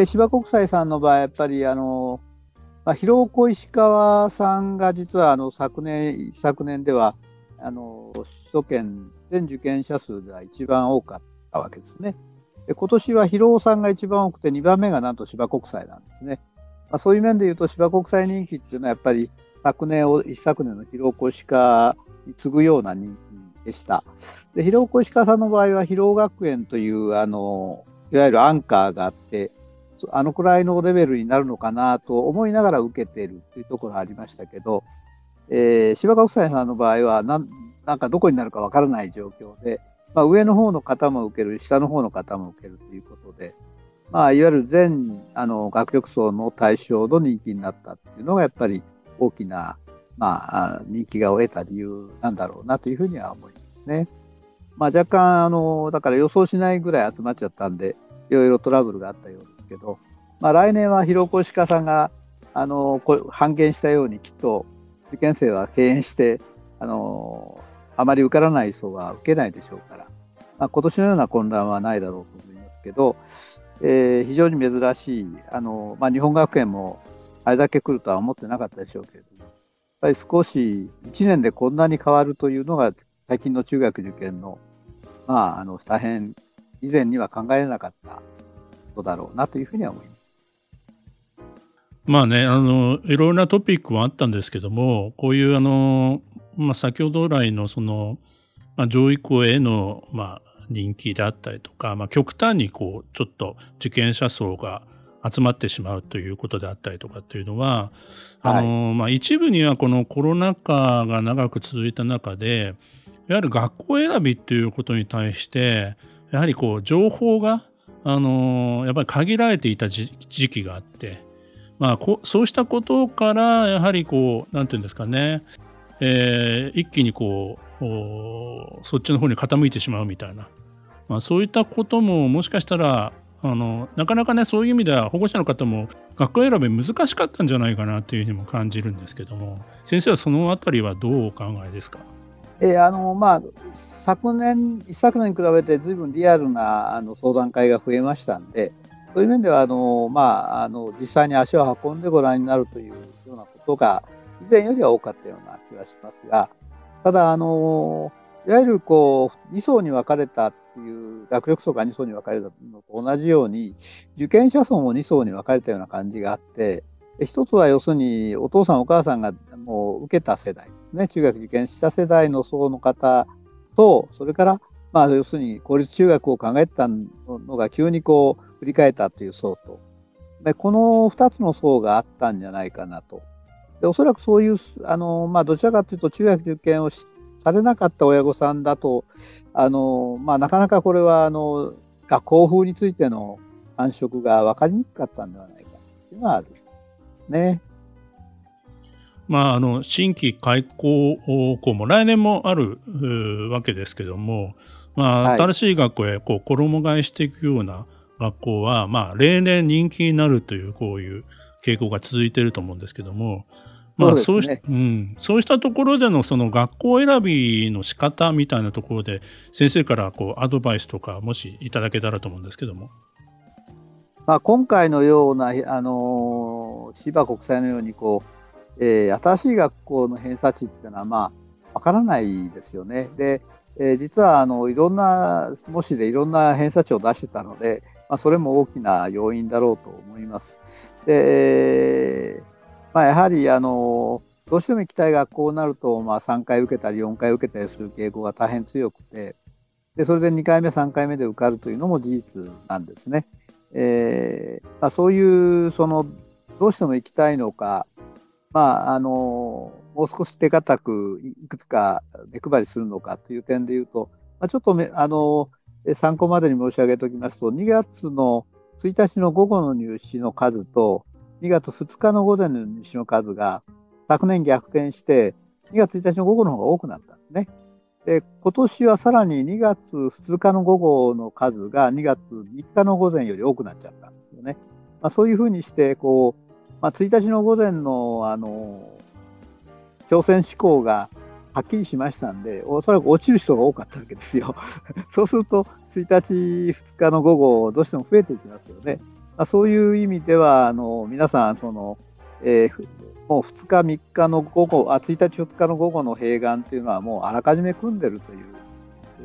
えー、芝国際さんの場合、やっぱりあの、まあ、広岡石川さんが実はあの昨年昨年ではあの首都圏全受験者数では一番多かったわけですね。で今年は広尾さんが一番多くて2番目がなんと芝国際なんですね。まあ、そういう面で言うと芝国際人気っていうのはやっぱり昨年を一昨年の広岡石川に次ぐような人気でした。で広岡石川さんの場合は広尾学園というあのいわゆるアンカーがあってあのくらいのレベルになるのかなと思いながら受けているというところありましたけど、えー、芝川夫妻さんの場合はなんなんかどこになるかわからない状況で、まあ、上の方の方も受ける下の方の方も受けるということで、まあ、いわゆる全あの学力層の対象の人気になったっていうのがやっぱり大きな、まあ、人気が得た理由なんだろうなというふうには思いますね。まあ、若干あのだから予想しないぐらい集まっちゃったんでいろいろトラブルがあったようけど、まあ、来年は広小鹿さんがあの半減したようにきっと受験生は敬遠してあのあまり受からない層は受けないでしょうから、まあ、今年のような混乱はないだろうと思いますけど、えー、非常に珍しいあの、まあ、日本学園もあれだけ来るとは思ってなかったでしょうけれどもやっぱり少し1年でこんなに変わるというのが最近の中学受験の,、まあ、あの大変以前には考えられなかったことだろうなというふうには思います。まあね、あの、いろいろなトピックはあったんですけども、こういうあの、まあ先ほど来のその、まあ、上位校への、まあ、人気であったりとか、まあ、極端にこう、ちょっと受験者層が集まってしまうということであったりとかっていうのは、あの、まあ、一部にはこのコロナ禍が長く続いた中で、いわゆる学校選びっていうことに対して、やはりこう、情報が、あの、やっぱり限られていた時期があって、まあ、こそうしたことからやはりこう何て言うんですかね、えー、一気にこうそっちの方に傾いてしまうみたいな、まあ、そういったことももしかしたらあのなかなかねそういう意味では保護者の方も学校選び難しかったんじゃないかなというふうにも感じるんですけども。先生はそのあたりはどうお考えですか？えー、あのまあ、昨年、一昨年に比べてずいぶんリアルなあの相談会が増えましたんで、そういう面ではあの、まあ、あの実際に足を運んでご覧になるというようなことが以前よりは多かったような気はしますがただあのいわゆるこう2層に分かれたっていう学力層が2層に分かれたのと同じように受験者層も2層に分かれたような感じがあって一つは要するにお父さんお母さんがもう受けた世代ですね。中学受験した世代の層の方とそれからまあ要するに公立中学を考えてたのが急にこう振り返ったという層と、でこの2つの層があったんじゃないかなと。でおそらくそういう、あのまあ、どちらかというと中学受験をされなかった親御さんだと、あのまあ、なかなかこれはあの学校風についての感触が分かりにくかったんではないかというのはある。ね。まあ、あの新規開校校も来年もあるわけですけども、まあ、新しい学校へこう衣替えしていくような学校は、まあ、例年人気になるという、こういう傾向が続いていると思うんですけども、まあ、そうし、ね、うん、そうしたところでのその学校選びの仕方みたいなところで先生からこうアドバイスとかもしいただけたらと思うんですけども。まあ、今回のような、あの芝国際のようにこう、えー、新しい学校の偏差値っていうのはまあわからないですよね。で、えー、実はあのいろんな模試でいろんな偏差値を出してたので、まあ、それも大きな要因だろうと思います。で、まあ、やはりあのどうしても行きたい学校になると、まあ、3回受けたり4回受けたりする傾向が大変強くてでそれで2回目3回目で受かるというのも事実なんですね。えーまあ、そういうそのどうしても行きたいのか、まあ、あのもう少し手堅くいくつか目配りするのかという点でいうと、まあ、ちょっとあの参考までに申し上げておきますと、2月の1日の午後の入試の数と、2月2日の午前の入試の数が昨年逆転して、2月1日の午後の方が多くなったんですね。で今年はさらに2月2日の午後の数が2月3日の午前より多くなっちゃったんですよね。まあ、そういうふうにしてこう、まあ、1日の午前のあの挑戦志向がはっきりしましたんで、おそらく落ちる人が多かったわけですよ。そうすると、1日、2日の午後、どうしても増えていきますよね。まあ、そういう意味では、あの皆さん、そのえー、もう2日、3日の午後、あ1日、2日の午後の併願というのは、もうあらかじめ組んでると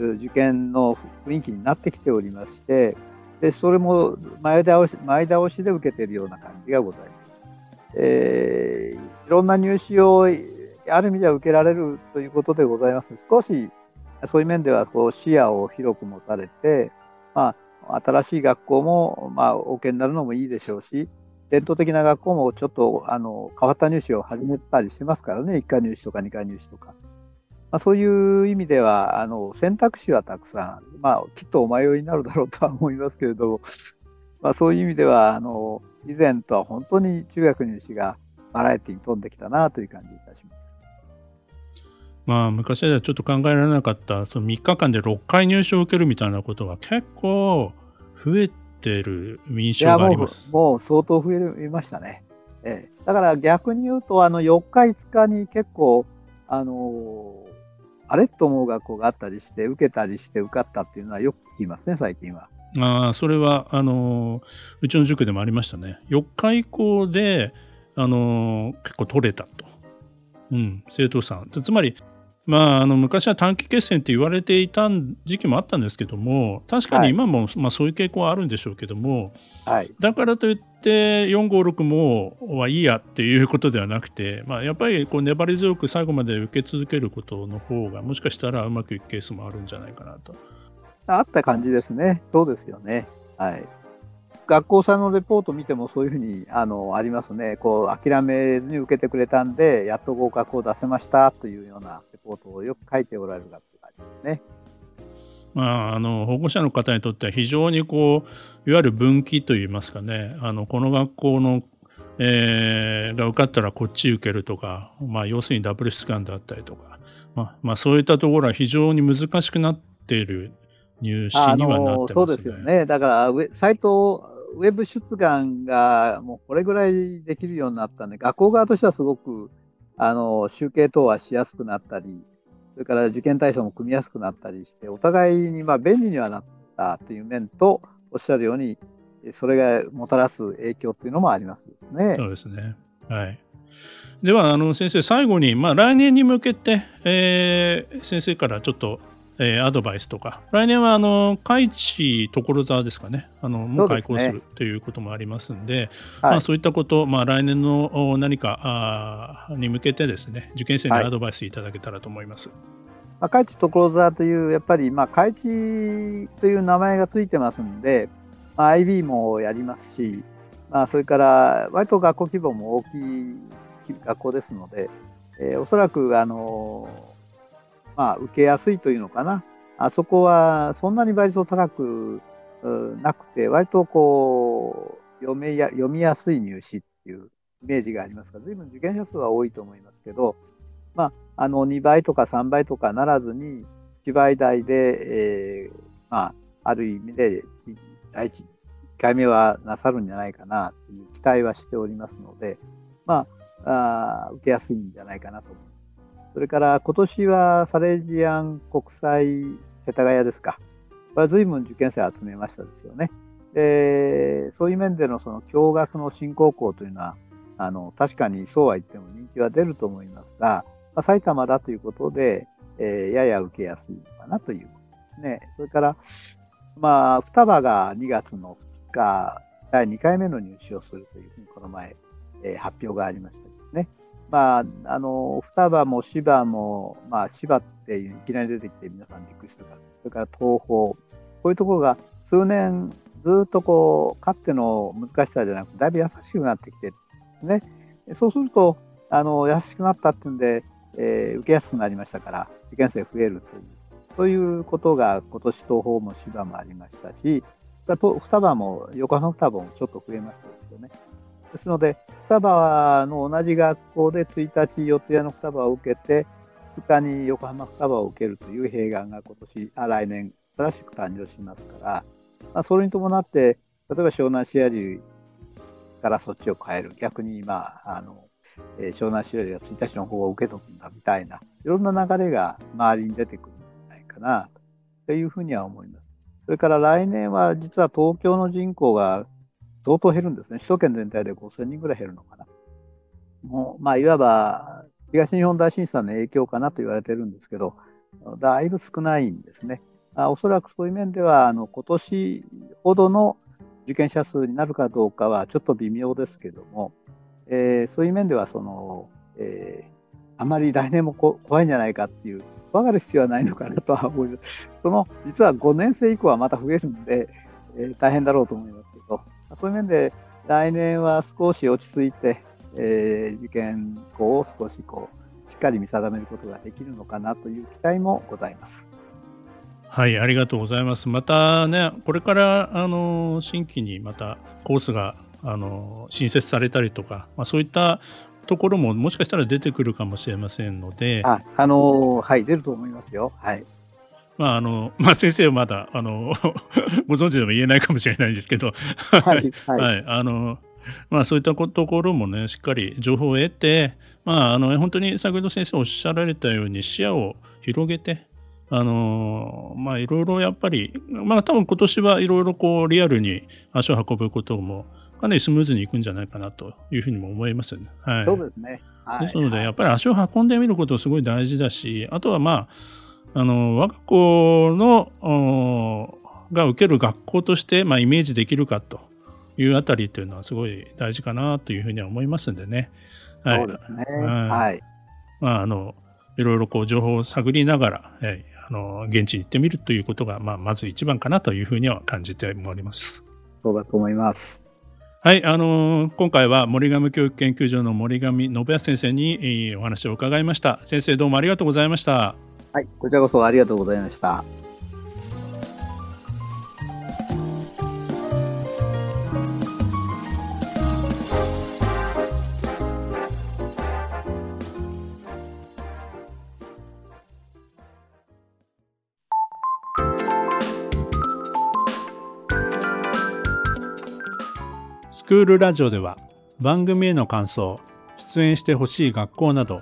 いう受験の雰囲気になってきておりまして、でそれも前倒し前倒しで受けているような感じがございます。えー、いろんな入試をある意味では受けられるということでございます。少しそういう面ではこう視野を広く持たれて、まあ、新しい学校も、まあ、お受けになるのもいいでしょうし、伝統的な学校もちょっとあの変わった入試を始めたりしてますからね、1回入試とか2回入試とか。まあ、そういう意味ではあの選択肢はたくさん、まあ、きっとお迷いになるだろうとは思いますけれども、まあ、そういう意味ではあの以前とは本当に中学入試がバラエティに富んできたなという感じいたします。まあ、昔ではちょっと考えられなかったその3日間で6回入試を受けるみたいなことが結構増えてる印象がありますもうもう相当増えましたね。ええ、だから逆に言うとあの4日5日に結構あのあれ？と思う学校があったりして受けたりして受かったっていうのはよく聞きますね最近は。ああそれはあのうちの塾でもありましたね。4日以降であの結構取れたと。うん、生徒さん。つまりまあ、あの昔は短期決戦って言われていた時期もあったんですけども確かに今も、はい、まあ、そういう傾向はあるんでしょうけども、はい、だからといって456もはいいやっていうことではなくて、まあ、やっぱりこう粘り強く最後まで受け続けることの方がもしかしたらうまくいくケースもあるんじゃないかなと。あった感じですね。そうですよね。はい。学校さんのレポート見てもそういうふうにあのありますね。こう諦めずに受けてくれたんで、やっと合格を出せましたというようなレポートをよく書いておられる学校がありますね。まあ、あの保護者の方にとっては非常にこういわゆる分岐といいますかねあのこの学校の、えー、が受かったらこっち受けるとか、まあ、要するにダブルスカンであったりとか、まあまあ、そういったところは非常に難しくなっている入試にはなってますね。そうですよねだからサイトウェブ出願がもうこれぐらいできるようになったんで、学校側としてはすごくあの集計等はしやすくなったり、それから受験対象も組みやすくなったりして、お互いにまあ便利にはなったという面と、おっしゃるように、それがもたらす影響というのもありますですね。そうですね。はい。では、あの先生、最後に、まあ、来年に向けて、えー、先生からちょっとえー、アドバイスとか、来年はあの海地所沢ですかね、あのもう開校するということもありますんで、でね、まあ、そういったこと、まあ、来年の何かあに向けてですね、受験生にアドバイスいただけたらと思います。はいまあ、海地所沢という、やっぱり、まあ、海地という名前がついてますんで、まあ、IB もやりますし、まあ、それから割と学校規模も大きい学校ですので、えー、おそらく、あのーまあ、受けやすいというのかな。あそこはそんなに倍率高くなくて、割とこう読めや読みやすい入試っていうイメージがありますから、随分受験者数は多いと思いますけど、まあ、あの2倍とか3倍とかならずに、1倍台で、えー、まあ、ある意味で第1回目はなさるんじゃないかなという期待はしておりますので、まあ、あ受けやすいんじゃないかなと思います。それから今年はサレジアン国際世田谷ですか。これは随分受験生を集めましたですよね。でそういう面でのその共学の新高校というのは、あの確かにそうは言っても人気は出ると思いますが、まあ、埼玉だということで、えー、やや受けやすいのかなということですね。それから、まあ、双葉が2月の2日、第2回目の入試をするというふうにこの前、えー、発表がありましたですね。まあ、あの双葉も芝も、まあ、芝っていきなり出てきて皆さんびっくりするか、それから東宝、こういうところが数年ずっとこう、かつての難しさじゃなくて、だいぶ優しくなってきてるんですね。そうすると、あの優しくなったっていうんで、えー、受けやすくなりましたから、受験生増えるという。そういうことが今年東方も芝もありましたし、双葉も、横浜双葉もちょっと増えましたですよね。ですので、双葉の同じ学校で1日四谷の双葉を受けて、2日に横浜双葉を受けるという併願が今年、あ来年、新しく誕生しますから、まあ、それに伴って、例えば湘南シェアリーからそっちを変える、逆に今、ああのえー、湘南シェアリーが1日の方を受け取るんだみたいな、いろんな流れが周りに出てくるんじゃないかなというふうには思います。それから来年は実は東京の人口が相当減るんですね。首都圏全体で5000人ぐらい減るのかな。もう、まあ、いわば東日本大震災の影響かなと言われてるんですけど、だいぶ少ないんですね。あおそらくそういう面では、あの今年ほどの受験者数になるかどうかはちょっと微妙ですけども、えー、そういう面ではその、えー、あまり来年も怖いんじゃないかっていう怖がる必要はないのかなとは思います。その実は5年生以降はまた増えるので、えー、大変だろうと思います、そういう面で来年は少し落ち着いて、えー、受験校を少しこうしっかり見定めることができるのかなという期待もございます。はい、ありがとうございます。またね、これからあの新規にまたコースがあの新設されたりとか、まあ、そういったところももしかしたら出てくるかもしれませんので。あ、あのはい、出ると思いますよ。はい。まああのまあ、先生はまだあの ご存知でも言えないかもしれないんですけど、はい、はい、はい、あのまあ、そういったところもねしっかり情報を得て、まあ、あの本当に先ほど先生おっしゃられたように視野を広げて、あのまあいろいろやっぱり、まあ多分今年はいろいろこうリアルに足を運ぶこともかなりスムーズにいくんじゃないかなというふうにも思いますね。はい。そうですね。はい、ですので、やっぱり足を運んでみることすごい大事だし、あとはまあ、あの、我が子の、が受ける学校として、まあ、イメージできるかというあたりというのはすごい大事かなというふうには思いますんでね。はい、そうですね。はい。まあ、あの、いろいろこう情報を探りながら、はい、あの、現地に行ってみるということが、まあ、まず一番かなというふうには感じております。そうだと思います。はい、あのー、今回は森上教育研究所の森上信康先生にお話を伺いました。先生どうもありがとうございました。はい、こちらこそありがとうございました。スクールラジオでは番組への感想、出演してほしい学校など